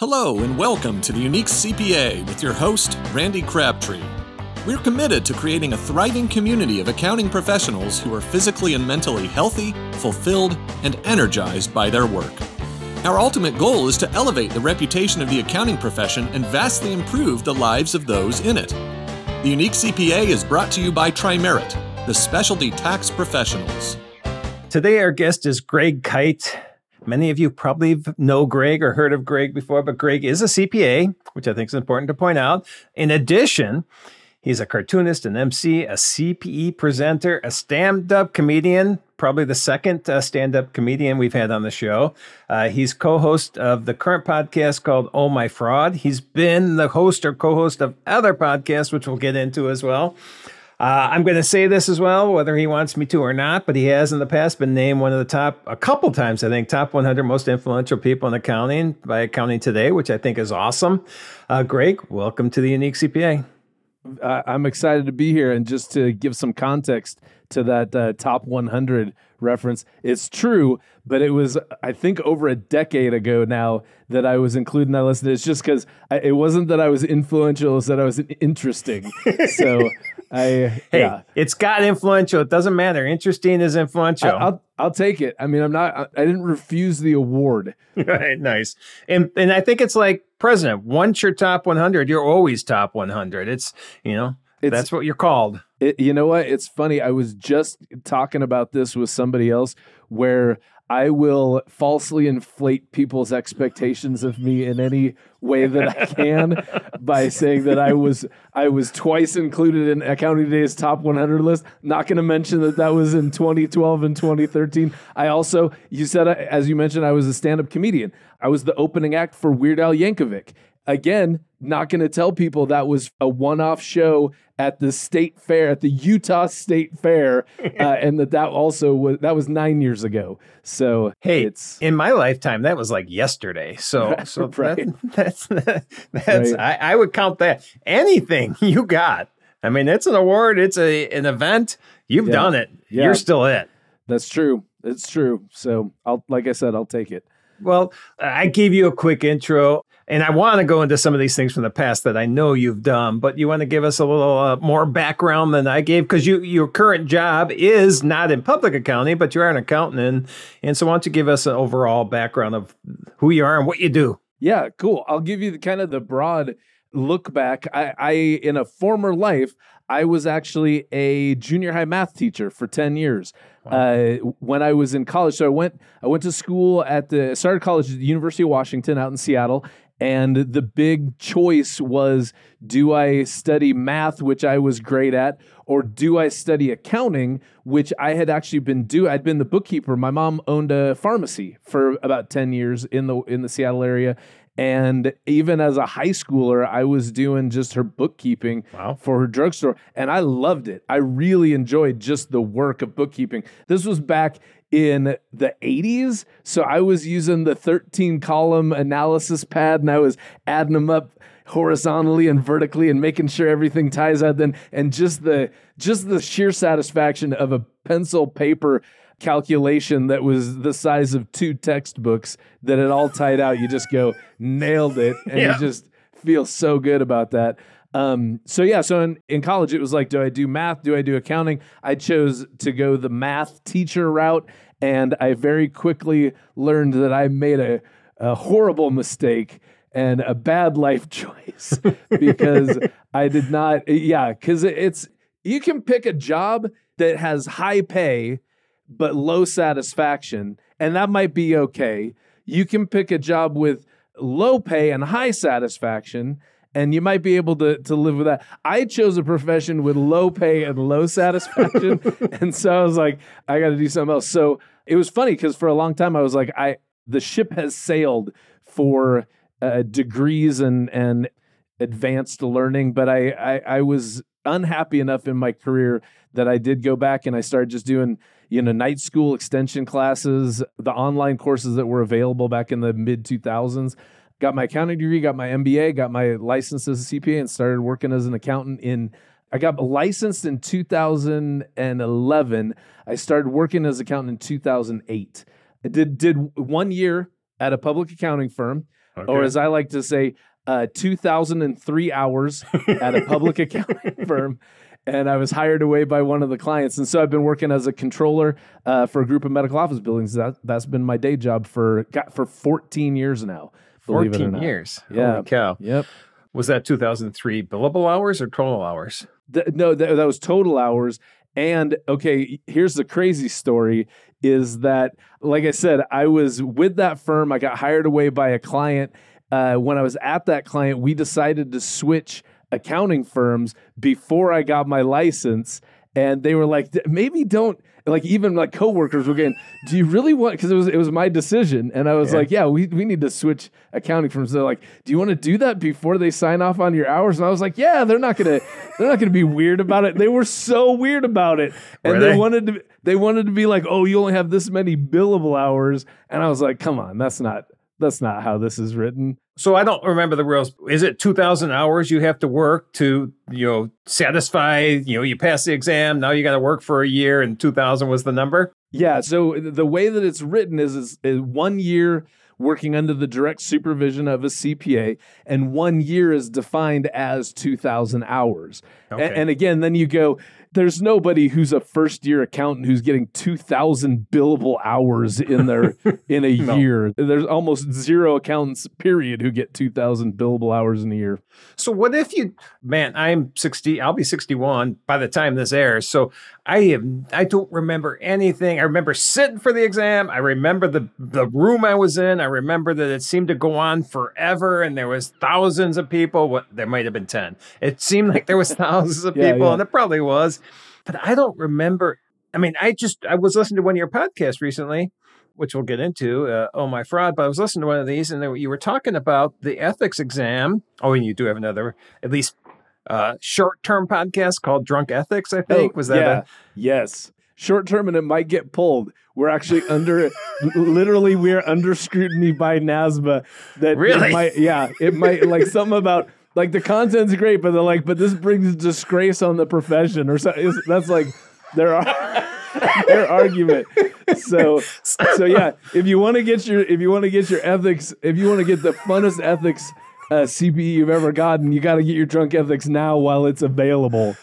Hello, and welcome to the Unique CPA with your host, Randy Crabtree. We're committed to creating a thriving community of accounting professionals who are physically and mentally healthy, fulfilled, and energized by their work. Our ultimate goal is to elevate the reputation of the accounting profession and vastly improve the lives of those in it. The Unique CPA is brought to you by Trimerit, the specialty tax professionals. Today, our guest is Greg Kyte. Many of you probably know Greg or heard of Greg before, but Greg is a CPA, which I think is important to point out. In addition, he's a cartoonist, an MC, a CPE presenter, a stand up comedian, probably the second uh, stand up comedian we've had on the show. Uh, he's co host of the current podcast called Oh My Fraud. He's been the host or co host of other podcasts, which we'll get into as well. Uh, I'm going to say this as well, whether he wants me to or not, but he has in the past been named one of the top, a couple times, I think, top 100 most influential people in accounting by Accounting Today, which I think is awesome. Uh, Greg, welcome to the Unique CPA. I'm excited to be here and just to give some context to that uh, top 100 reference. It's true, but it was, I think, over a decade ago now that I was included in that list. It's just because it wasn't that I was influential, it's that I was interesting. so I, hey, yeah. it's got influential. It doesn't matter. Interesting is influential. I, will I'll take it. I mean, I'm not, I, I didn't refuse the award. right. Nice. And, and I think it's like president, once you're top 100, you're always top 100. It's, you know, it's, that's what you're called. It, you know what? It's funny. I was just talking about this with somebody else where I will falsely inflate people's expectations of me in any way that I can by saying that I was I was twice included in Accounting Today's top 100 list. Not going to mention that that was in 2012 and 2013. I also you said as you mentioned I was a stand-up comedian. I was the opening act for Weird Al Yankovic. Again, not going to tell people that was a one-off show at the state fair at the Utah State Fair, uh, and that that also was that was nine years ago. So hey, it's in my lifetime that was like yesterday. So so right. that, that's that's right. I, I would count that anything you got. I mean, it's an award, it's a an event. You've yeah. done it. Yeah. You're still it. That's true. It's true. So I'll like I said, I'll take it. Well, I gave you a quick intro. And I want to go into some of these things from the past that I know you've done, but you want to give us a little uh, more background than I gave because you your current job is not in public accounting, but you are an accountant, and and so why don't you give us an overall background of who you are and what you do? Yeah, cool. I'll give you the kind of the broad look back. I, I in a former life, I was actually a junior high math teacher for 10 years. Uh, when I was in college, so I went I went to school at the started college at the University of Washington out in Seattle, and the big choice was do I study math, which I was great at, or do I study accounting, which I had actually been do I'd been the bookkeeper. My mom owned a pharmacy for about 10 years in the in the Seattle area. And even as a high schooler, I was doing just her bookkeeping wow. for her drugstore. And I loved it. I really enjoyed just the work of bookkeeping. This was back in the 80s. So I was using the 13 column analysis pad and I was adding them up horizontally and vertically and making sure everything ties out then and just the just the sheer satisfaction of a pencil paper calculation that was the size of two textbooks that it all tied out you just go nailed it and yeah. you just feel so good about that um, so yeah, so in, in college it was like, do I do math? Do I do accounting? I chose to go the math teacher route, and I very quickly learned that I made a, a horrible mistake and a bad life choice because I did not. Yeah, because it's you can pick a job that has high pay but low satisfaction, and that might be okay. You can pick a job with low pay and high satisfaction and you might be able to to live with that. I chose a profession with low pay and low satisfaction, and so I was like, I got to do something else. So it was funny because for a long time I was like, I the ship has sailed for uh, degrees and and advanced learning, but I, I I was unhappy enough in my career that I did go back and I started just doing you know night school extension classes, the online courses that were available back in the mid 2000s got my accounting degree, got my MBA, got my license as a CPA, and started working as an accountant in. I got licensed in 2011. I started working as accountant in 2008. I did did one year at a public accounting firm. or as I like to say, uh, 2003 hours at a public accounting firm. And I was hired away by one of the clients. And so I've been working as a controller uh, for a group of medical office buildings. That, that's been my day job for, got, for 14 years now. believe it or 14 not. years. Yeah. Holy cow. Yep. Was that 2003 billable hours or total hours? Th- no, th- that was total hours. And okay, here's the crazy story is that, like I said, I was with that firm. I got hired away by a client. Uh, when I was at that client, we decided to switch accounting firms before I got my license. And they were like, maybe don't like even like coworkers were getting, do you really want because it was it was my decision. And I was Yeah. like, yeah, we, we need to switch accounting firms. They're like, do you want to do that before they sign off on your hours? And I was like, yeah, they're not gonna they're not gonna be weird about it. They were so weird about it. And Were they, they? wanted to they wanted to be like, oh, you only have this many billable hours. And I was like, come on, that's not that's not how this is written. So I don't remember the rules. Is it 2000 hours you have to work to, you know, satisfy, you know, you pass the exam, now you got to work for a year and 2000 was the number? Yeah. So the way that it's written is, is, is one year working under the direct supervision of a CPA, and one year is defined as 2,000 hours. Okay. And, again, then you go, there's nobody who's a first year accountant who's getting 2,000 billable hours in their in a No. year. There's almost zero accountants, period, who get 2,000 billable hours in a year. So what if you man, I'm 60, I'll be 61 by the time this airs. So I have I don't remember anything. I remember sitting for the exam. I remember the the room I was in. I remember that it seemed to go on forever and there was thousands of people. What there might have been 10. It seemed like there was thousands of Yeah, people yeah. and it probably was. But I don't remember I mean, I just I was listening to one of your podcasts recently which we'll get into, uh, Oh My Fraud. But I was listening to one of these, and you were talking about the ethics exam. Oh, and you do have another, at least uh, short term podcast called Drunk Ethics, I think. was that Oh, yeah. a, yes. Short term and it might get pulled. We're actually under literally we're under scrutiny by NASBA that Really? might yeah, it might like something about like the content's great, but they're like, but this brings disgrace on the profession or something. That's like their their argument. So so yeah, if you want to get your if you want to get your ethics, if you want to get the funnest ethics uh, CPE you've ever gotten, you got to get your drunk ethics now while it's available.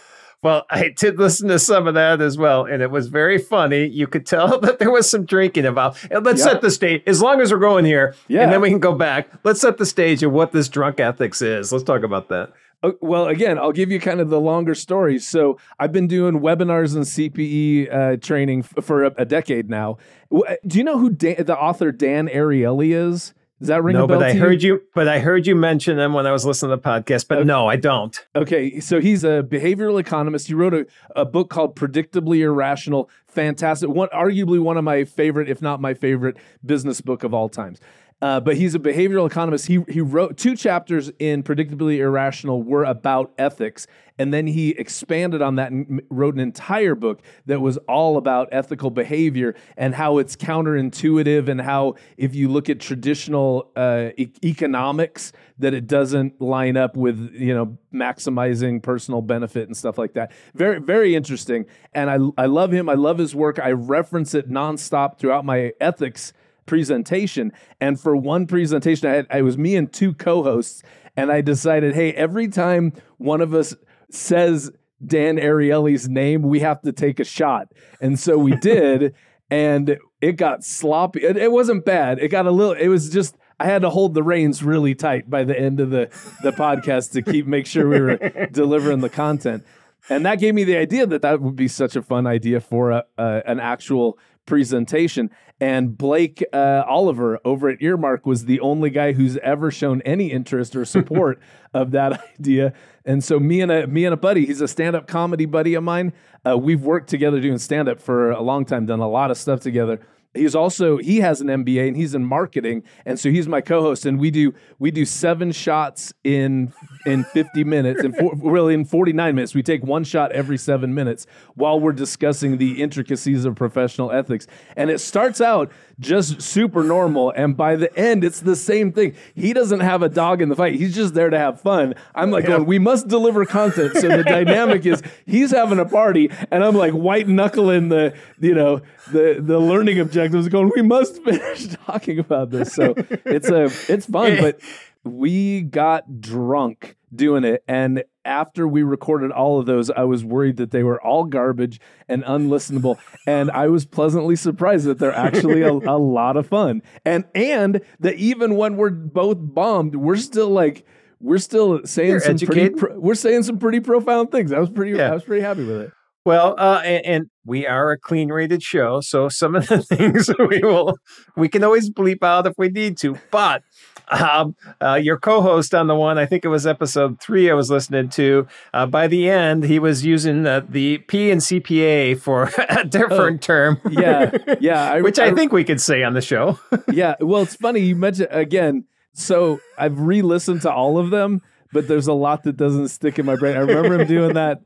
Well, I did listen to some of that as well, and it was very funny. You could tell that there was some drinking involved. And let's Yeah. set the stage, as long as we're going here, Yeah. and then we can go back. Let's set the stage of what this drunk ethics is. Let's talk about that. Uh, Well, again, I'll give you kind of the longer story. So I've been doing webinars and CPE uh, training f- for a, a decade now. Uh, Do you know who Dan, the author Dan Ariely is? Does that ring no, a bell but I you? heard you. But I heard you mention them when I was listening to the podcast. But no, I don't. Okay, so he's a behavioral economist. He wrote a, a book called Predictably Irrational. Fantastic. One, arguably one of my favorite, if not my favorite, business book of all times. Uh, but he's a behavioral economist. He he wrote two chapters in Predictably Irrational were about ethics, and then he expanded on that and wrote an entire book that was all about ethical behavior and how it's counterintuitive and how if you look at traditional uh, e- economics that it doesn't line up with you know maximizing personal benefit and stuff like that. Very very interesting, and I I love him. I love his work. I reference it nonstop throughout my ethics presentation. And for one presentation, I had it was me and two co-hosts, and I decided, hey, every time one of us says Dan Ariely's name, we have to take a shot. And so we did, and it got sloppy. It, it wasn't bad. It got a little. It was just. I had to hold the reins really tight by the end of the the podcast to keep make sure we were delivering the content. And that gave me the idea that that would be such a fun idea for a, a, an actual presentation. And Blake uh, Oliver over at Earmark was the only guy who's ever shown any interest or support of that idea. And so me and a me and a buddy, he's a stand-up comedy buddy of mine. Uh, we've worked together doing stand-up for a long time, done a lot of stuff together he's also he has an MBA and he's in marketing. And so he's my co-host and we do we do seven shots in in 50 minutes and really in 49 minutes. We take one shot every 7 minutes while we're discussing the intricacies of professional ethics. And it starts out just super normal and by the end it's the same thing he doesn't have a dog in the fight he's just there to have fun i'm like going we must deliver content so the dynamic is he's having a party and i'm like white knuckling the you know the the learning objectives going. We must finish talking about this. So it's a it's fun, but we got drunk doing it, and after we recorded all of those, I was worried that they were all garbage and unlistenable, and I was pleasantly surprised that they're actually a, a lot of fun, and and that even when we're both bummed, we're still like we're still saying You're some pretty educated. pro- we're saying some pretty profound things. I was pretty Yeah. I was pretty happy with it. Well, uh, and, and we are a clean rated show, so some of the things we will we can always bleep out if we need to. But um, uh, your co-host on the one, I think it was episode three, I was listening to. Uh, by the end, he was using uh, the P and CPA for a different term. Yeah, yeah. I, which I, think we could say on the show. yeah. Well, it's funny you mentioned again. So I've re-listened to all of them, but there's a lot that doesn't stick in my brain. I remember him doing that,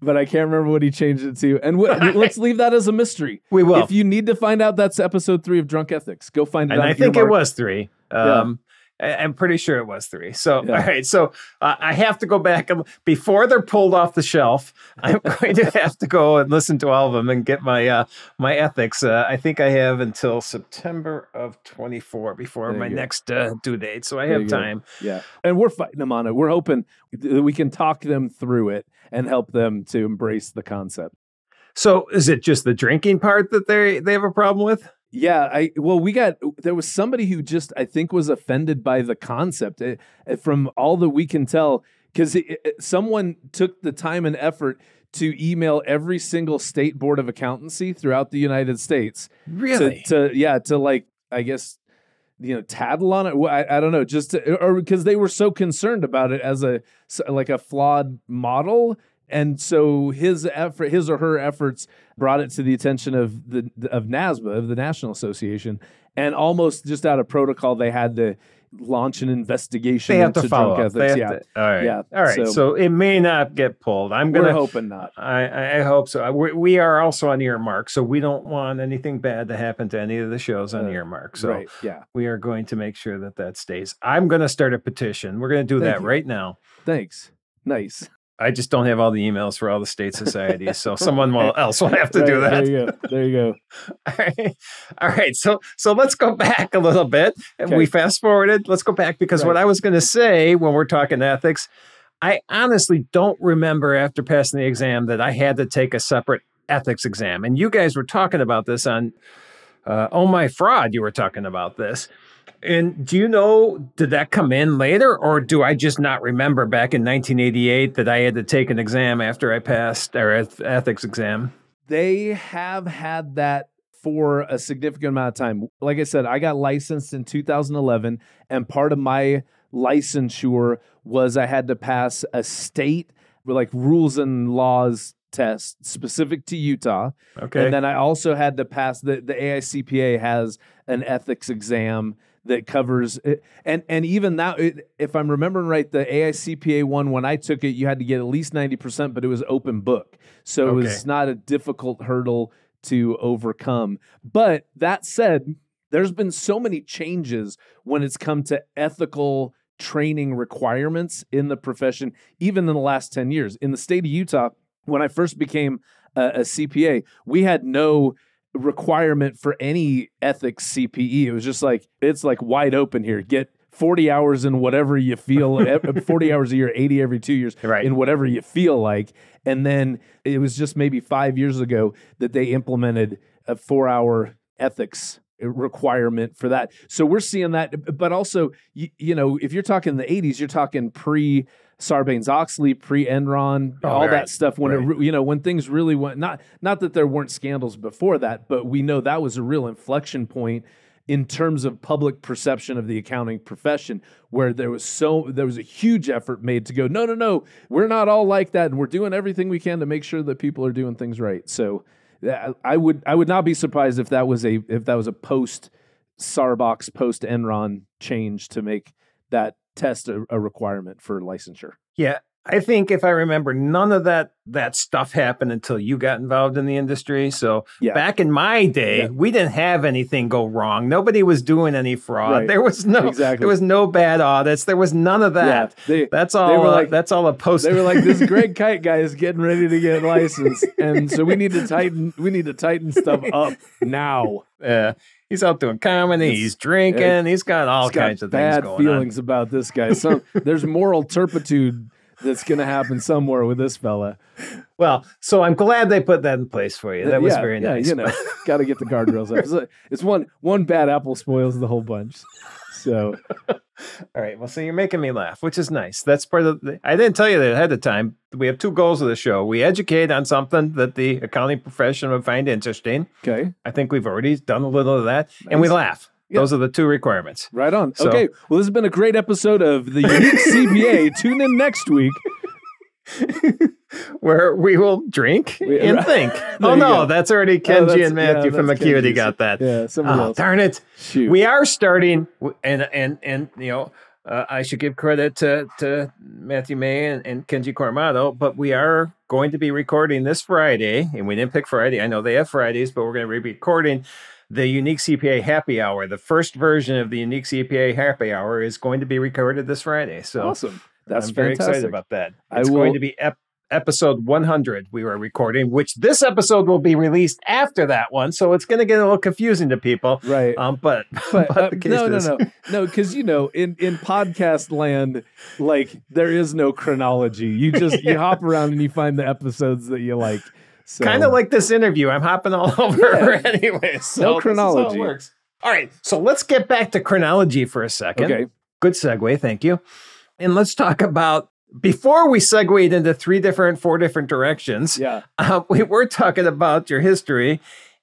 but I can't remember what he changed it to. And w- let's leave that as a mystery. we will. If you need to find out, that's episode three of Drunk Ethics. Go find it. and I think it was three. Um, I- I'm pretty sure it was three. So, Yeah. all right. So uh, I have to go back and before they're pulled off the shelf. I'm going to have to go and listen to all of them and get my uh, my ethics. Uh, I think I have until September of 24 before There my next uh, due date. So I There have you go. time. Yeah. And we're fighting them on it. We're hoping that we can talk them through it and help them to embrace the concept. So is it just the drinking part that they they have a problem with? Yeah, I well, we got there was somebody who just I think was offended by the concept eh, eh, from all that we can tell because someone took the time and effort to email every single state board of accountancy throughout the United States Really? to, to yeah to like I guess you know tattle on it I, I don't know just to, or because they were so concerned about it as a like a flawed model. And so his effort his or her efforts brought it to the attention of the of NASBA of the National Association. And almost just out of protocol they had to launch an investigation they have into to follow up. They ethics have yeah to- all right. Yeah, All right. so- So, it may not get pulled. I'm gonna hoping not I, I hope so. We, we are also on earmark, so we don't want anything bad to happen to any of the shows on Uh, earmark. So right yeah we are going to make sure that that stays. I'm going to start a petition. We're going to do Thank that you. right now. thanks nice I just don't have all the emails for all the state societies, so someone will, else will have to do that. there you go there you go All right. All right. So so let's go back a little bit. And Okay. We fast forwarded. Let's go back because what I was going to say when we're talking ethics, I honestly don't remember after passing the exam that I had to take a separate ethics exam. And you guys were talking about this on uh, Oh My Fraud. You were talking about this. And do you know, did that come in later, or do I just not remember back in 1988 that I had to take an exam after I passed our ethics exam? they have had that for a significant amount of time. Like I said, I got licensed in 2011, and part of my licensure was I had to pass a state like rules and laws test specific to Utah. Okay. And then I also had to pass the the AICPA has an ethics exam that covers it. and and even that it, if I'm remembering right the AICPA one when I took it you had to get at least 90% but it was open book. So it was not a difficult hurdle to overcome. But that said, there's been so many changes when it's come to ethical training requirements in the profession even in the last 10 years. In the state of Utah when I first became a, a CPA, we had no requirement for any ethics CPE. It was just like it's like wide open here. Get 40 hours in whatever you feel, eh, 40 hours a year, 80 every 2 years Right. in whatever you feel like. And then it was just maybe 5 years ago that they implemented a 4-hour ethics requirement for that. So we're seeing that but also you, you know, if you're talking the 80s, you're talking pre Sarbanes Oxley, pre Enron, Oh, all right. that stuff when Right. re- you know when things really went not not that there weren't scandals before that, but we know that was a real inflection point in terms of public perception of the accounting profession where there was so there was a huge effort made to go no no no we're not all like that and we're doing everything we can to make sure that people are doing things right so I would I would not be surprised if that was a if that was a post Sarbox post Enron change to make that test a, a requirement for licensure Yeah, I think if I remember, none of that that stuff happened until you got involved in the industry. So Yeah. back in my day, Yeah. we didn't have anything go wrong. Nobody was doing any fraud. Right. There was no Exactly. there was no bad audits. There was none of that. Yeah, they- that's all. They were uh, like- that's all a post. They were like, "This Greg Kyte guy is getting ready to get licensed, and so we need to tighten. We need to tighten stuff up now." Yeah, he's out doing comedy. It's- he's drinking. yeah, he's got all He's got kinds of things bad going feelings about this guy. So there's moral turpitude that's going to happen somewhere with this fella. Well, so I'm glad they put that in place for you. That was yeah, very yeah, nice. You know, got to get the guardrails up. It's, like- it's one one bad apple spoils the whole bunch. So All right. Well, so you're making me laugh, which is nice. That's part of the. I didn't tell you that ahead of time. We have two goals of the show. We educate on something that the accounting profession would find interesting. okay, I think we've already done a little of that, and we laugh. Yeah. Those are the two requirements. right on. So- okay, well, this has been a great episode of the Unique CPA. Tune in next week. Where we will drink We- and right. think. Oh no, go. that's already Oh, Kenji that's- and Matthew yeah, from Acuity Kenji's. got that. Yeah, Oh, else. darn it. Shoot. We are starting, and and and you know, uh, I should give credit to to Matthew May and, and Kenji Kuramoto, but we are going to be recording this Friday, and we didn't pick Friday. I know they have Fridays, but we're going to be recording the Unique CPA Happy Hour. The first version of the Unique CPA Happy Hour is going to be recorded this Friday. So awesome. That's I'm very fantastic. excited about that. It's will- going to be ep- episode 100 we were recording, which this episode will be released after that one. So it's going to get a little confusing to people. Right. Um, but, but, but uh, the case no, no, no, no, because you know, in in podcast land, like there is no chronology. You just you hop around and you find the episodes that you like. So kind of like this interview. I'm hopping all over anyway. So No this is how it chronology. works. All right. So let's get back to chronology for a second. okay, Good segue. Thank you. And let's talk about before we segued into three different, four different directions. yeah, uh, we were talking about your history,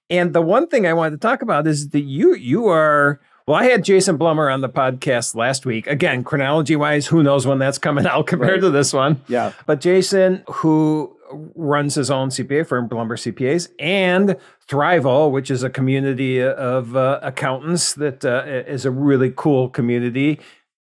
and the one thing I wanted to talk about is that you you are. Well, I had Jason Blumer on the podcast last week. Again, chronology wise, who knows when that's coming out compared Right. to this one. yeah, But Jason, who runs his own CPA firm, Blumer CPAs, and Thriveal, which is a community of uh, accountants that uh, is a really cool community,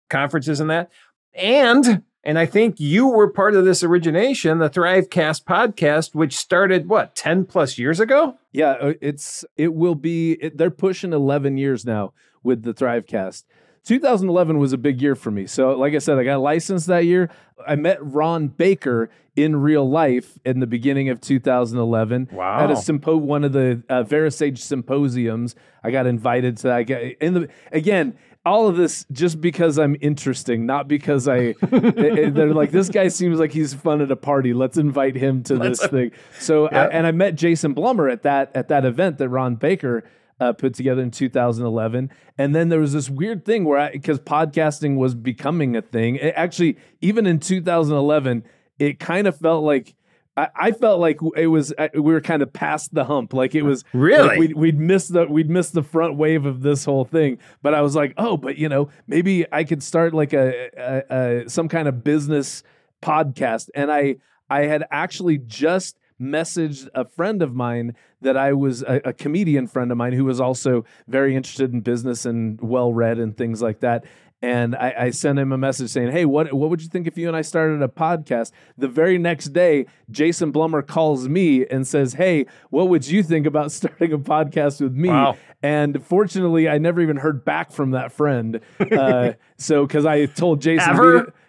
conferences and that. And and I think you were part of this origination, the Thrivecast podcast, which started what ten plus years ago. yeah. uh, It's it will be. It, they're pushing eleven years now with the Thrivecast. 2011 was a big year for me. So, like I said, I got licensed that year. I met Ron Baker in real life in the beginning of 2011 Wow. at a sympo one of the uh, VeraSage symposiums. I got invited to that. I got, in the again, all of this just because I'm interesting, not because I. eh, they're like this guy seems like he's fun at a party. Let's invite him to this thing. So I, and I met Jason Blumer at that at that event that Ron Baker. Uh, put together in 2011, and then there was this weird thing where I, because podcasting was becoming a thing. It actually, even in 2011, it kind of felt like I, I felt like it was uh, we were kind of past the hump. Like it was Really? like we'd, we'd missed the we'd missed the front wave of this whole thing. But I was like, oh, but you know, maybe I could start like a, a, a some kind of business podcast. And I I had actually just messaged a friend of mine that I was a, a comedian friend of mine who was also very interested in business and well read and things like that. And I, I sent him a message saying, "Hey, what what would you think if you and I started a podcast?" The very next day, Jason Blumer calls me and says, "Hey, what would you think about starting a podcast with me?" Wow. And fortunately, I never even heard back from that friend. Uh, so because I told Jason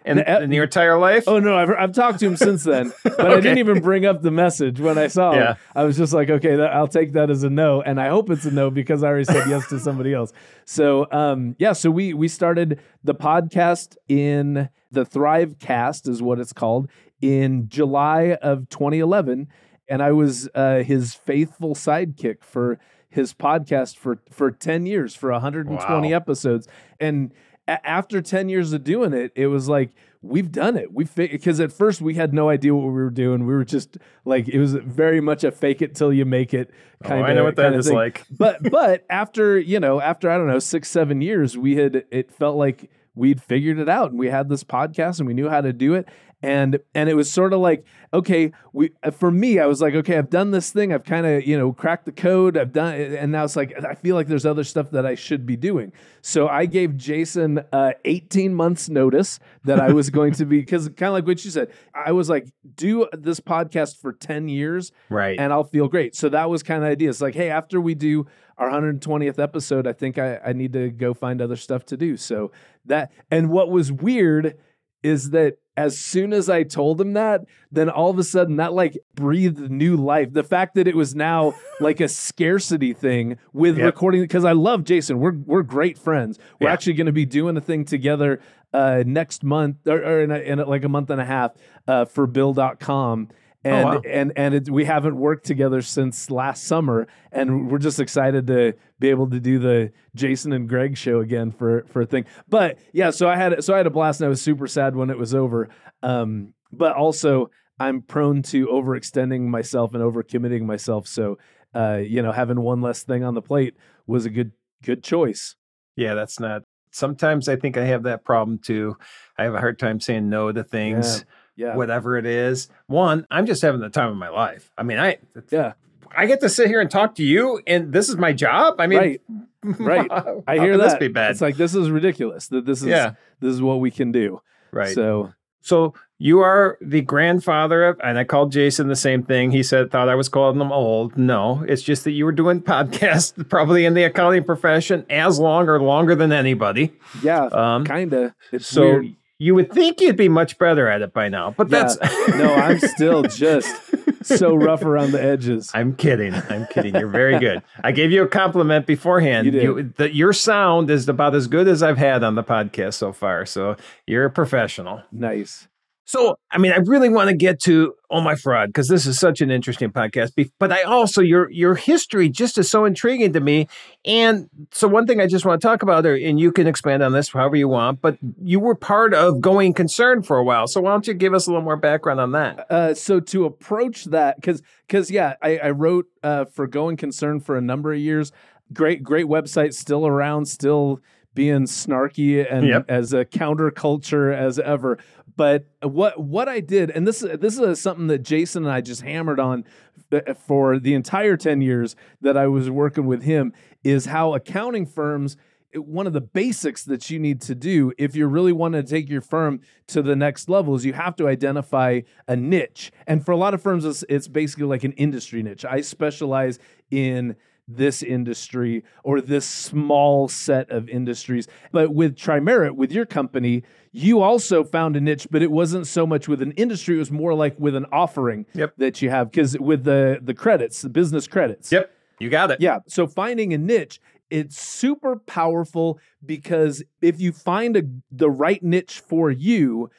in, in your entire life? Oh no, I've, I've talked to him since then, but I didn't even bring up the message when I saw Yeah. him. I was just like, okay, that, I'll take that as a no, and I hope it's a no because I already said yes to somebody else. So um, yeah, so we we started the podcast in the Thrive Cast is what it's called in July of 2011, and I was uh, his faithful sidekick for his podcast for for 10 years for 120 Wow. episodes and after 10 years of doing it it was like we've done it. We because at first we had no idea what we were doing. We were just like it was very much a fake it till you make it kind oh, I know what that is like. but but after you know after i don't know six seven years we had it felt like we'd figured it out and we had this podcast and we knew how to do it. And and it was sort of like okay we uh, for me i was like okay i've done this thing. I've kind of you know cracked the code. I've done and now it's like i feel like there's other stuff that i should be doing. So i gave jason uh, 18 months notice that i was going to be because kind of like what you said i was like do this podcast for 10 years Right. and i'll feel great. So that was kind of the idea. It's like hey after we do our 120th episode i think I, I need to go find other stuff to do so that and what was weird is that as soon as I told him that, then all of a sudden that like breathed new life. The fact that it was now like a scarcity thing with Yep. recording because I love Jason. We're we're great friends. We're Yeah. actually going to be doing a thing together uh, next month or, or in, a, in a, like a month and a half uh, for Bill.com. And, wow. and and it, we haven't worked together since last summer, and we're just excited to be able to do the Jason and Greg show again for for a thing. But yeah, so I had so I had a blast, and I was super sad when it was over. Um, but also, I'm prone to overextending myself and overcommitting myself. So, uh, you know, having one less thing on the plate was a good good choice. Yeah, that's not. Sometimes I think I have that problem too. I have a hard time saying no to things, Yeah, whatever it is. One, I'm just having the time of my life. I mean, I yeah, I get to sit here and talk to you, and this is my job. I mean, right, right. I hear that. this be bad? It's like this is ridiculous. That this is yeah, this is what we can do. right. So So you are the grandfather of, and I called Jason the same thing. He said, thought I was calling him old. No, it's just that you were doing podcasts probably in the accounting profession as long or longer than anybody. yeah, Um, kinda. It's so weird. You would think you'd be much better at it by now, but Yeah. that's no, I'm still just so rough around the edges. I'm kidding. I'm kidding. You're very good. I gave you a compliment beforehand. You did. the, your sound is about as good as I've had on the podcast so far. So you're a professional. Nice. So, I mean, I really want to get to Oh My Fraud because this is such an interesting podcast. But I also your your history just is so intriguing to me. And so, one thing I just want to talk about, and you can expand on this however you want. But you were part of Going Concern for a while. So, why don't you give us a little more background on that? Uh, so to approach that, because because yeah, I, I wrote uh, for Going Concern for a number of years. Great, great website, still around, still being snarky and Yep. as a counterculture as ever. But what what I did, and this this is something that Jason and I just hammered on uh, uh, for the entire ten years that I was working with him, is how accounting firms one of the basics that you need to do if you really want to take your firm to the next level is you have to identify a niche. And for a lot of firms, it's, it's basically like an industry niche. I specialize in this industry or this small set of industries. But with Trimerit, with your company, you also found a niche, but it wasn't so much with an industry, it was more like with an offering Yep. that you have. Because with the the credits, the business credits. Yep, you got it. Yeah. So finding a niche, it's super powerful because if you find a, the right niche for you,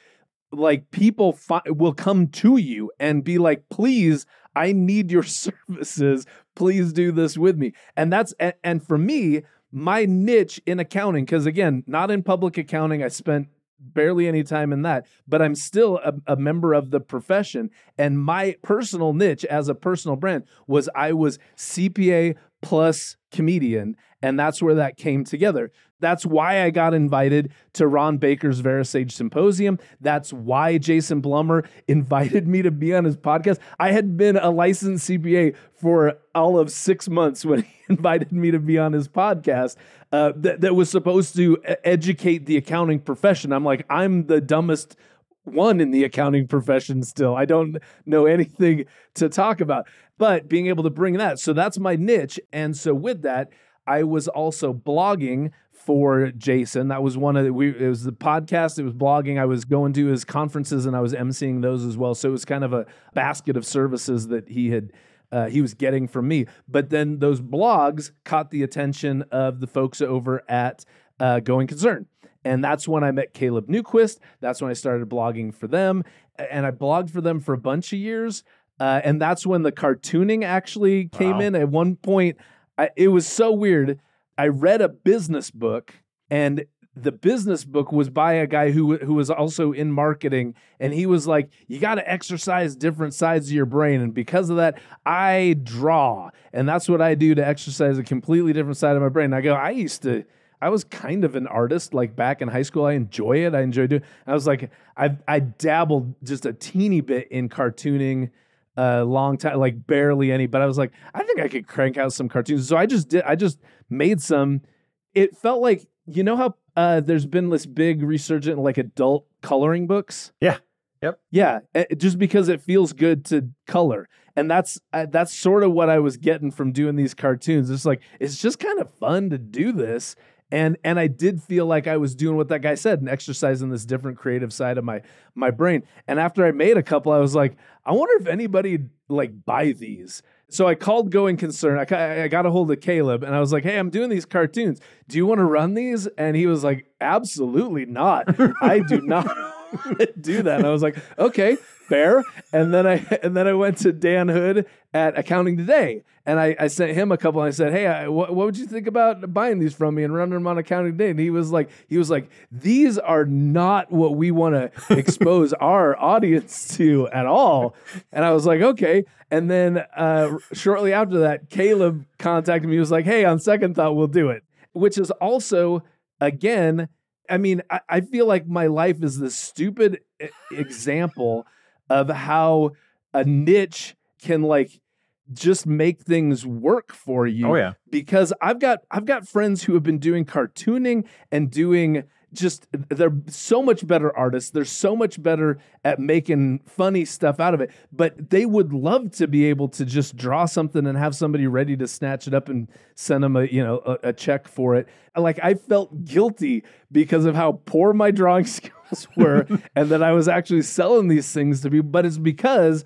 like people fi- will come to you and be like, please, I need your services. Please do this with me. And that's, and, and for me, my niche in accounting, because again, not in public accounting, I spent barely any time in that, but I'm still a, a member of the profession. And my personal niche as a personal brand was I was CPA plus comedian. And that's where that came together. That's why I got invited to Ron Baker's VeraSage Symposium. That's why Jason Blumer invited me to be on his podcast. I had been a licensed CPA for all of six months when he invited me to be on his podcast uh, that, that was supposed to educate the accounting profession. I'm like, I'm the dumbest one in the accounting profession still. I don't know anything to talk about, but being able to bring that. So that's my niche. And so with that, I was also blogging for Jason. That was one of the, we, it was the podcast, it was blogging. I was going to his conferences and I was emceeing those as well. So it was kind of a basket of services that he had uh, he was getting from me. But then those blogs caught the attention of the folks over at uh, Going Concern. And that's when I met Caleb Newquist. That's when I started blogging for them. And I blogged for them for a bunch of years. Uh, and that's when the cartooning actually came Wow. in. At one point, I, it was so weird. I read a business book, and the business book was by a guy who who was also in marketing, and he was like, "You got to exercise different sides of your brain," and because of that, I draw, and that's what I do to exercise a completely different side of my brain. I go, I used to. I was kind of an artist like back in high school. I enjoy it. I enjoy doing. It. I was like I I dabbled just a teeny bit in cartooning a long time, like barely any. But I was like, I think I could crank out some cartoons. So I just did. I just made some. It felt like you know how uh, there's been this big resurgent like adult coloring books. Yeah. Yep. Yeah, eh, just because it feels good to color, and that's uh, that's sort of what I was getting from doing these cartoons. It's like it's just kind of fun to do this, and and I did feel like I was doing what that guy said and exercising this different creative side of my my brain. And after I made a couple, I was like, I wonder if anybody like buy these. So I called Going Concern. I, I got a hold of Caleb and I was like, hey, I'm doing these cartoons. Do you want to run these? And he was like, absolutely not. I do not do that. And I was like, okay, fair. And then I and then I went to Dan Hood at Accounting Today, and I, I sent him a couple. And I said, hey, I, what, what would you think about buying these from me and running them on Accounting Today? And he was like, he was like, these are not what we want to expose our audience to at all. And I was like, okay. And then uh, shortly after that, Caleb contacted me. He was like, hey, on second thought, we'll do it. Which is also again I mean, I, I feel like my life is the stupid example of how a niche can like just make things work for you. Oh yeah. Because I've got I've got friends who have been doing cartooning and doing just they're so much better artists. They're so much better at making funny stuff out of it. But they would love to be able to just draw something and have somebody ready to snatch it up and send them a you know a, a check for it. Like I felt guilty because of how poor my drawing skills were, and that I was actually selling these things to people. But it's because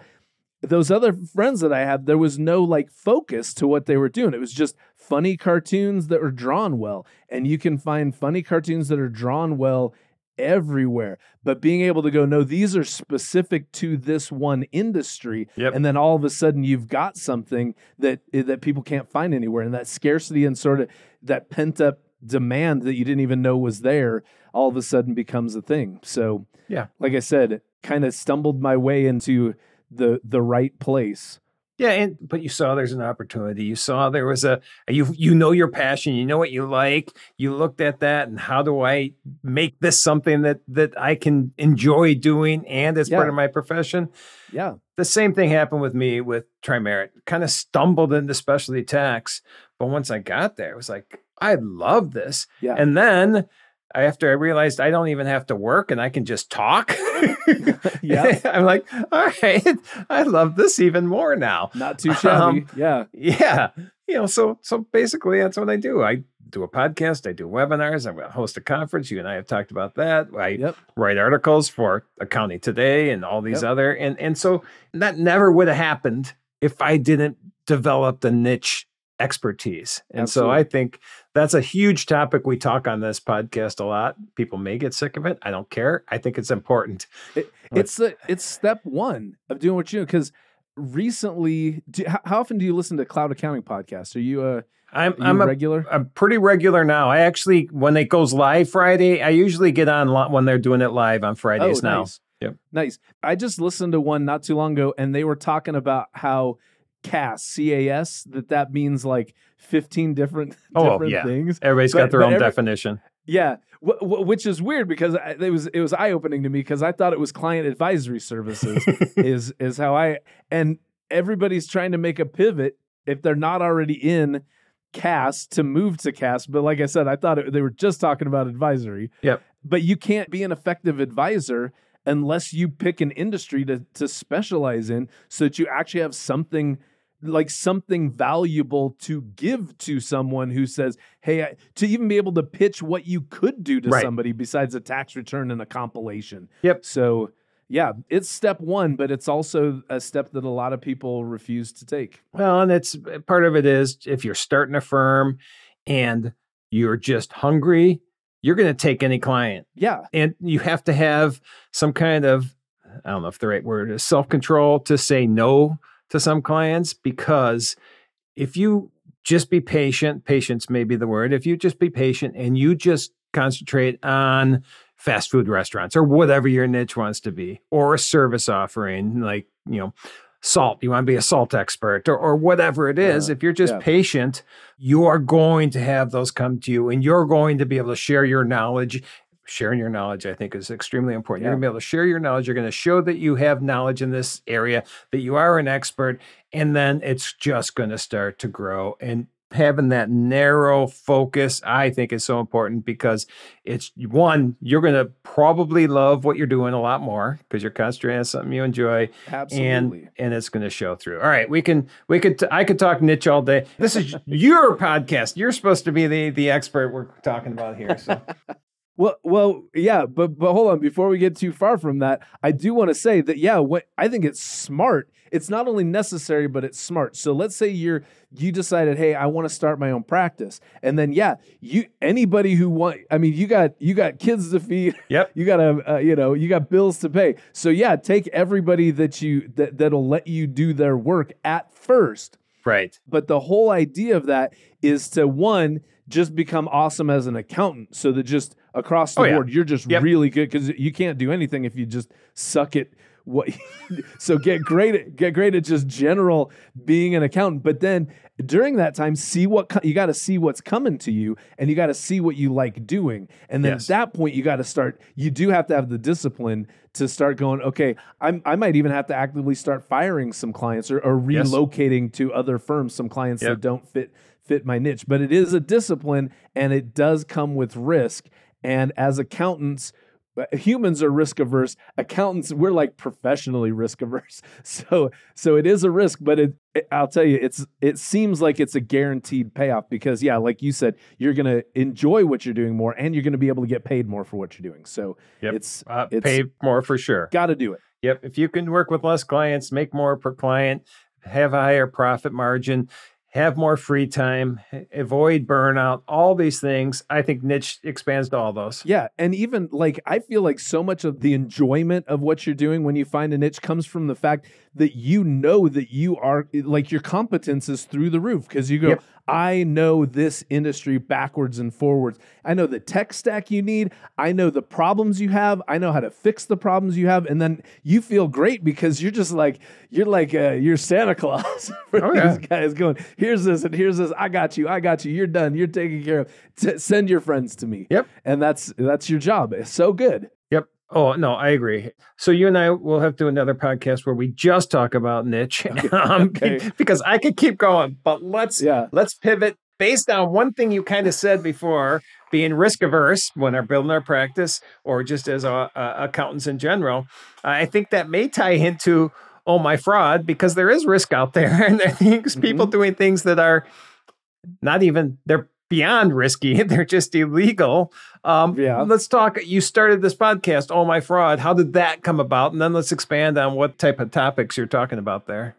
those other friends that I had, there was no like focus to what they were doing. It was just funny cartoons that were drawn well. And you can find funny cartoons that are drawn well everywhere. But being able to go, no, these are specific to this one industry. Yep. And then all of a sudden you've got something that eh, that people can't find anywhere. And that scarcity and sort of that pent up demand that you didn't even know was there all of a sudden becomes a thing. So Yeah. like I said, kind of stumbled my way into the the right place. Yeah, and but you saw there's an opportunity. You saw there was a you you know your passion, you know what you like. You looked at that and how do I make this something that that I can enjoy doing and as part of my profession? Yeah. The same thing happened with me with Trimerit. Kind of stumbled into specialty tax, but once I got there, it was like I love this. Yeah. And then after I realized I don't even have to work and I can just talk. Yeah. I'm like, all right, I love this even more now. Not too shabby. Um, yeah. Yeah. You know, so so basically that's what I do. I do a podcast, I do webinars, I host a conference. You and I have talked about that. I Yep. write articles for Accounting Today and all these Yep. other and and so that never would have happened if I didn't develop the niche expertise. And so I think that's a huge topic we talk on this podcast a lot. People may get sick of it. I don't care. I think it's important. It, it's the it's step one of doing what you do because recently, do, how, often do you listen to cloud accounting podcasts? Are you a, I'm you I'm a regular? I'm pretty regular now. I actually, when it goes live Friday, I usually get on li- when they're doing it live on Fridays oh, now. Oh, nice. Yep. Nice. I just listened to one not too long ago, and they were talking about how CAS, C-A-S, that that means like 15 different, Oh, different yeah. things. Everybody's But- got their own every- definition. Yeah, wh- wh- which is weird because I, it was it was eye opening to me because I thought it was client advisory services is is how I and everybody's trying to make a pivot if they're not already in CAS to move to CAS. But like I said, I thought it, they were just talking about advisory. Yep. But you can't be an effective advisor unless you pick an industry to to specialize in, so that you actually have something like something valuable to give to someone who says, "Hey," I, to even be able to pitch what you could do to Right. somebody besides a tax return and a compilation. Yep. So, yeah, it's step one, but it's also a step that a lot of people refuse to take. Well, and it's uh, part of it is if you're starting a firm and you're just hungry, you're going to take any client. Yeah, And you have to have some kind of, I don't know if the right word is self control to say no to some clients because if you just be patient, patience may be the word. If you just be patient and you just concentrate on fast food restaurants or whatever your niche wants to be, or a service offering like, you know, salt. You want to be a salt expert or, or whatever it is. Uh, if you're just yeah. patient, you are going to have those come to you and you're going to be able to share your knowledge. Sharing your knowledge, I think, is extremely important. You're going to be able to share your knowledge. You're going to show that you have knowledge in this area, that you are an expert, and then it's just going to start to grow. And having that narrow focus, I think, is so important because it's one, you're going to probably love what you're doing a lot more because you're concentrating on something you enjoy Absolutely. and and it's going to show through. All right, we can we could t- I could talk niche all day. This is your podcast. You're supposed to be the the expert we're talking about here. So Well, well, yeah, but but hold on. Before we get too far from that, I do want to say that yeah, what I think it's smart. It's not only necessary, but it's smart. So let's say you're you decided, hey, I want to start my own practice, and then yeah, you anybody who want, I mean, you got you got kids to feed, Yep. you got a uh, you know you got bills to pay. So yeah, take everybody that you that that'll let you do their work at first. right, But the whole idea of that is to one, just become awesome as an accountant. So that just across the Oh, yeah. board, you're just Yep. really good because you can't do anything if you just suck at what. so get great at get great at just general being an accountant. But then during that time, see what co- you got to see what's coming to you, and you got to see what you like doing. And then Yes. at that point, you got to start. You do have to have the discipline to start going. Okay, I'm, I might even have to actively start firing some clients or, or Yes. relocating to other firms some clients Yep. that don't fit fit my niche. But it is a discipline, and it does come with risk. And as accountants. Humans are risk averse. Accountants, we're like professionally risk averse. So, so it is a risk, but it, it- I'll tell you, it's it seems like it's a guaranteed payoff because, yeah, like you said, you're gonna enjoy what you're doing more, and you're gonna be able to get paid more for what you're doing. So, Yep. it's uh, it's pay more for sure. got to do it. Yep. If you can work with less clients, make more per client, have a higher profit margin, have more free time, avoid burnout, all these things, I think niche expands to all those. Yeah, and even like I feel like so much of the enjoyment of what you're doing when you find a niche comes from the fact that you know that you are like your competence is through the roof because you go, Yep. I know this industry backwards and forwards. I know the tech stack you need. I know the problems you have. I know how to fix the problems you have, and then you feel great because you're just like you're like uh, you're Santa Claus for Oh, these guys going. Here's this and here's this. I got you. I got you. You're done. You're taken care of. S- send your friends to me Yep. and that's that's your job. It's so good. Oh, no, I agree. So you and I will have to do another podcast where we just talk about niche um, Okay. because I could keep going, but let's Yeah. let's pivot based on one thing you kind of said before being risk averse when they're building our practice or just as uh, uh, accountants in general i think that may tie into oh my fraud because there is risk out there and there are things people doing things that are not even they're beyond risky they're just illegal um, Yeah. let's talk you started this podcast oh my fraud how did that come about and then let's expand on what type of topics you're talking about there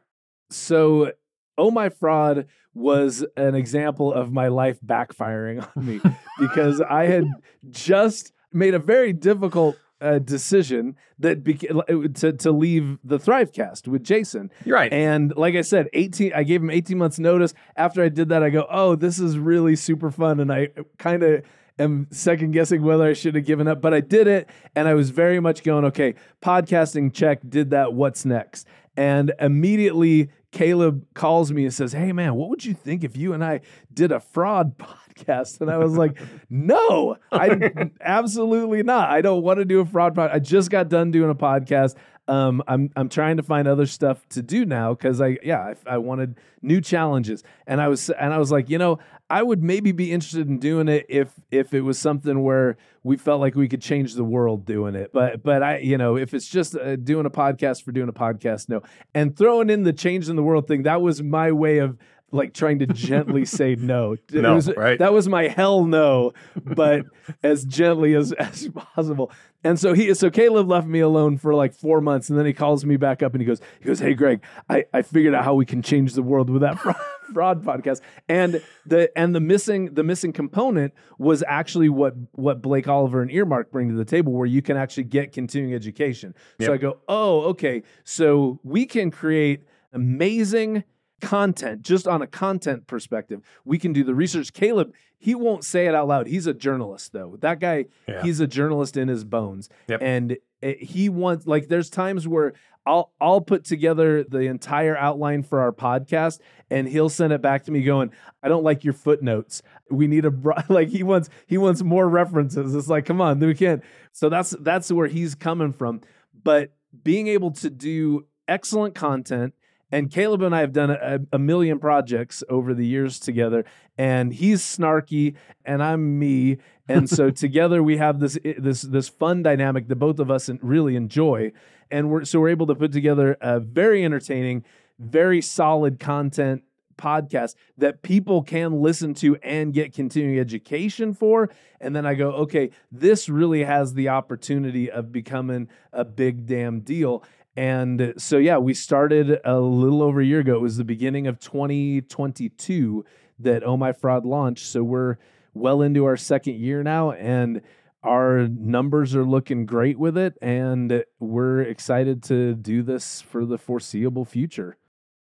So, oh my fraud was an example of my life backfiring on me because I had just made a very difficult uh, decision that beca- to to leave the Thrivecast with Jason. you're right And like I said, 18 I gave him 18 months notice. After I did that, I go, "Oh, this is really super fun." And I kind of am second guessing whether I should have given up, but I did it and I was very much going, "Okay, podcasting check, did that, what's next?" And immediately Caleb calls me and says, "Hey man, what would you think if you and I did a fraud podcast?" And I was like, "No, I absolutely not. I don't want to do a fraud podcast. I just got done doing a podcast. Um, I'm I'm trying to find other stuff to do now because I yeah I, I wanted new challenges and I was and I was like you know I would maybe be interested in doing it if if it was something where we felt like we could change the world doing it. But but I you know if it's just uh, doing a podcast for doing a podcast no. And throwing in the change in the world thing that was my way of like trying to gently say no. No, was- right. That was my hell no, but as gently as, as possible. And so he so Caleb left me alone for like four months, and then he calls me back up and he goes, he goes, Hey Greg, I, I figured out how we can change the world with that fraud, fraud podcast. And the and the missing the missing component was actually what what Blake Oliver and Earmark bring to the table, where you can actually get continuing education. So I go, Oh, okay. So we can create amazing content just on a content perspective we can do the research caleb he won't say it out loud he's a journalist though that guy Yeah. he's a journalist in his bones Yep. and Eh, He wants like there's times where I'll I'll put together the entire outline for our podcast and he'll send it back to me going, I don't like your footnotes. We need a bro-" like he wants he wants more references. It's like, come on, we can't. So that's that's where he's coming from. But being able to do excellent content and Caleb and I have done a, a million projects over the years together, and he's snarky and I'm me, and so together we have this this this fun dynamic that both of us really enjoy, and we're so we're able to put together a very entertaining, very solid content podcast that people can listen to and get continuing education for. And then I go, okay, this really has the opportunity of becoming a big damn deal. And so, yeah, we started a little over a year ago. It was the beginning of 2022 that Oh My Fraud launched. So we're well into our second year now, and our numbers are looking great with it. And we're excited to do this for the foreseeable future.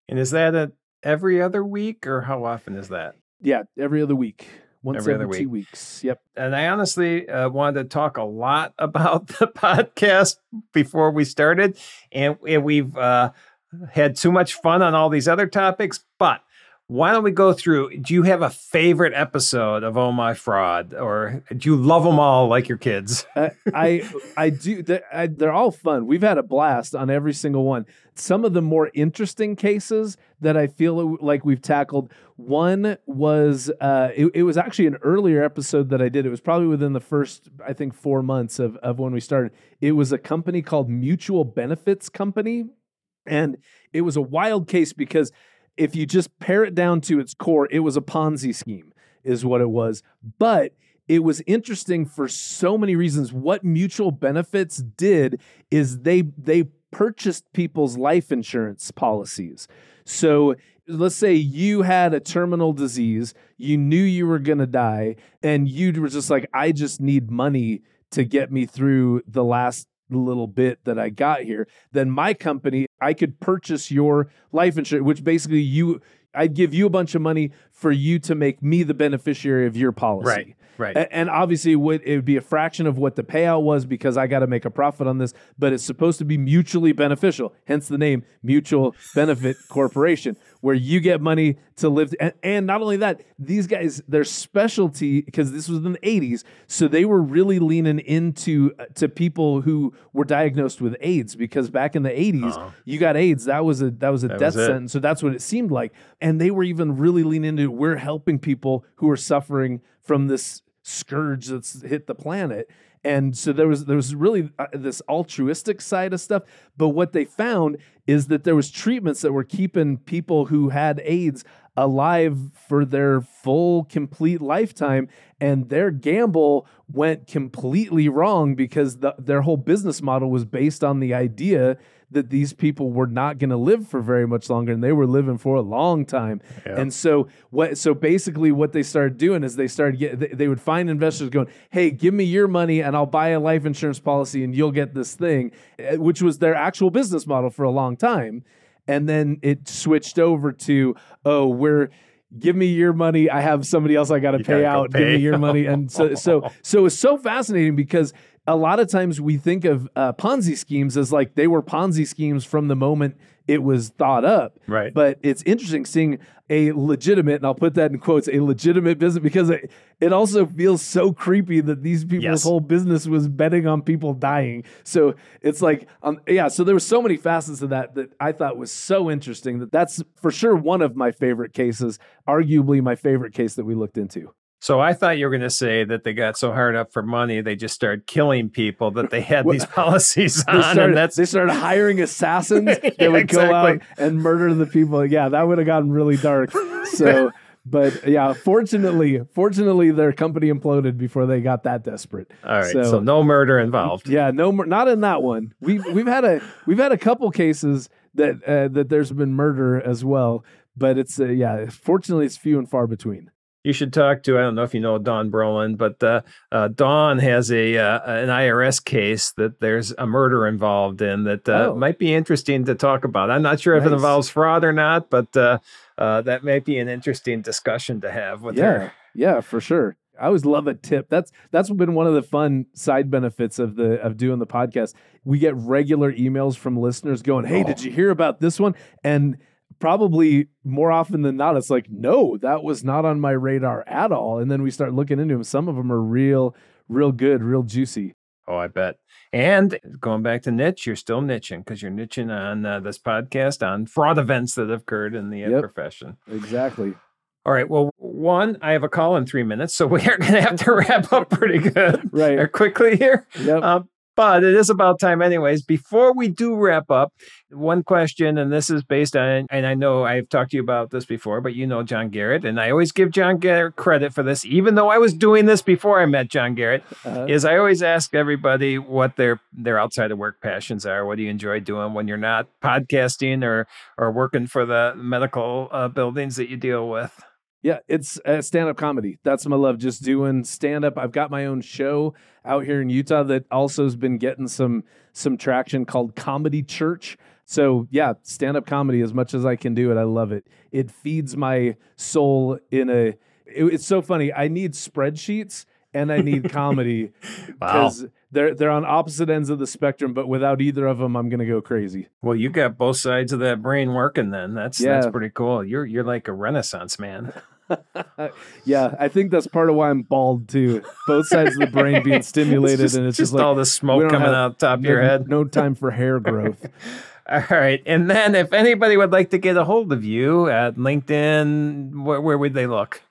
And is that a every other week or how often is that? Yeah, every other week. Once Every every, other two weeks. Yep. And I honestly uh, wanted to talk a lot about the podcast before we started, and, and we've uh, had too much fun on all these other topics. But why don't we go through? Do you have a favorite episode of Oh My Fraud, or do you love them all like your kids? Uh, I I do. They're, I, they're all fun. We've had a blast on every single one. Some of the more interesting cases that I feel like we've tackled. One was uh, it, it was actually an earlier episode that I did. It was probably within the first I think four months of of when we started. It was a company called Mutual Benefits Company, and it was a wild case because if you just pare it down to its core, it was a Ponzi scheme, is what it was. But it was interesting for so many reasons. What mutual benefits did is they they purchased people's life insurance policies. So let's say you had a terminal disease, you knew you were going to die, and you were just like, I just need money to get me through the last little bit that I got here. Then my company, I could purchase your life insurance, which basically you, I'd give you a bunch of money for you to make me the beneficiary of your policy. right. A- And obviously, it would, it would be a fraction of what the payout was because I got to make a profit on this, but it's supposed to be mutually beneficial. Hence the name Mutual Benefit Corporation, where you get money to live. And, and not only that, these guys, their specialty, because this was in the 80s, so they were really leaning into uh, to people who were diagnosed with AIDS because back in the 80s, Uh-huh. you got AIDS, that was a that was a That death was sentence. So that's what it seemed like. And they were even really leaning into we're helping people who are suffering from this scourge that's hit the planet. And so there was there was really uh, this altruistic side of stuff, but what they found is that there was treatments that were keeping people who had AIDS alive for their full complete lifetime and their gamble went completely wrong because the, their whole business model was based on the idea that these people were not going to live for very much longer and they were living for a long time. And so what so basically what they started doing is they started get they, they would find investors going hey give me your money and i'll buy a life insurance policy and you'll get this thing eh, which was their actual business model for a long time. And then it switched over to oh we're give me your money i have somebody else i got to pay out give me your money. And so so so it's so fascinating because a lot of times we think of uh, ponzi schemes as like they were ponzi schemes from the moment it was thought up Right. but it's interesting seeing a legitimate and i'll put that in quotes a legitimate business because it, it also feels so creepy that these people's Yes. whole business was betting on people dying so it's like um, yeah so there were so many facets of that that i thought was so interesting that that's for sure one of my favorite cases arguably my favorite case that we looked into So I thought you were going to say that they got so hard up for money they just started killing people that they had Well, these policies they on, started, and that's they started hiring assassins that Yeah, would go out and murder the people. Yeah, that would have gotten really dark. So, but yeah, fortunately, fortunately, their company imploded before they got that desperate. all right. so- So, no murder involved. Yeah, no, not in that one. We've we've had a we've had a couple cases that uh, that there's been murder as well, but it's uh, yeah, fortunately, it's few and far between. You should talk to I don't know if you know Dawn Brolin, but uh, uh, Dawn has a uh, an IRS case that there's a murder involved in that uh, Oh. might be interesting to talk about. I'm not sure if it involves fraud or not, but uh, uh, that might be an interesting discussion to have with Yeah, her. yeah, for sure. I always love a tip. That's that's been one of the fun side benefits of the of doing the podcast. We get regular emails from listeners going, "Hey, did you hear about this one?" And probably more often than not, it's like, "No, that was not on my radar at all." And then we start looking into them. Some of them are real, real good, real juicy. Oh, I bet. And going back to niche, you're still niching because you're niching on uh, this podcast on fraud events that have occurred in the Yep. profession. Exactly. All right. Well, one, I have a call in three minutes, so we are going to have to wrap up pretty good Right. uh, quickly here. Yep. Um, but it is about time, anyways. Before we do wrap up, one question, and this is based on, and I know I've talked to you about this before, but you know John Garrett, and I always give John Garrett credit for this, even though I was doing this before I met John Garrett. Uh-huh. Is I always ask everybody what their their outside of work passions are. What do you enjoy doing when you're not podcasting or or working for the medical uh, buildings that you deal with? Yeah, it's uh, stand up comedy. That's my love. Just doing stand up. I've got my own show out here in Utah that also has been getting some some traction called Comedy Church. So yeah, stand up comedy as much as I can do it. I love it. It feeds my soul in a. it- it's so funny. I need spreadsheets and I need comedy because they're they're on opposite ends of the spectrum. But without either of them, I'm gonna go crazy. Well, you got both sides of that brain working. Then that's that's pretty cool. You're you're like a renaissance man. Yeah, I think that's part of why I'm bald too. Both sides of the brain being stimulated, just, and it's just just, like all the smoke coming out top of your head. No time for hair growth. All right, and then if anybody would like to get a hold of you at LinkedIn, where, where would they look?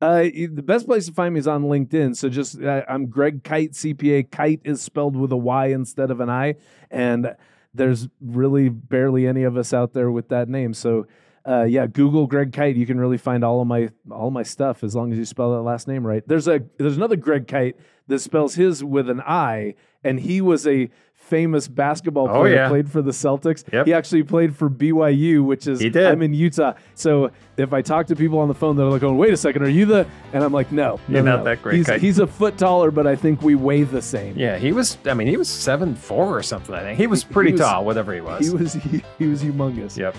Uh, the best place to find me is on LinkedIn. So just uh, I'm Greg Kyte CPA. Kyte is spelled with a Y instead of an I, and there's really barely any of us out there with that name. So. Uh, yeah, Google Greg Kyte. You can really find all of my all of my stuff as long as you spell that last name right. There's a there's another Greg Kite that spells his with an I, and he was a famous basketball Oh, player. yeah. Played for the Celtics. Yep. He actually played for BYU, which is He. I'm in Utah. So if I talk to people on the phone, they're like, "Going, wait a second, are you the?" And I'm like, "No, no, You're no, not no. that great. He's, Kite." he's a foot taller, but I think we weigh the same. Yeah, he was. I mean, he was seven four or something. I think he was pretty was- tall, whatever he was. He was he, he was humongous. Yep.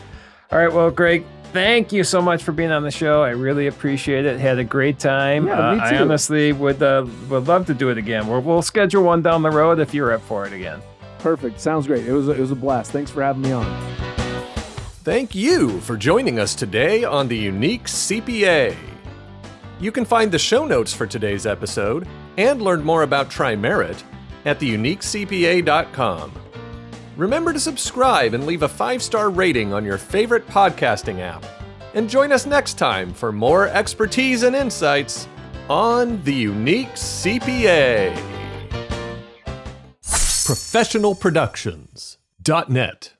All right. Well, Greg, thank you so much for being on the show. I really appreciate it. Had a great time. Yeah, me Uh, I too. honestly would uh, would love to do it again. We'll, we'll schedule one down the road if you're up for it again. Perfect. Sounds great. It was a, it was a blast. Thanks for having me on. Thank you for joining us today on the Unique CPA. You can find the show notes for today's episode and learn more about TriMerit at theuniquecpa.com. Remember to subscribe and leave a five star rating on your favorite podcasting app. And join us next time for more expertise and insights on the Unique CPA. ProfessionalProductions.net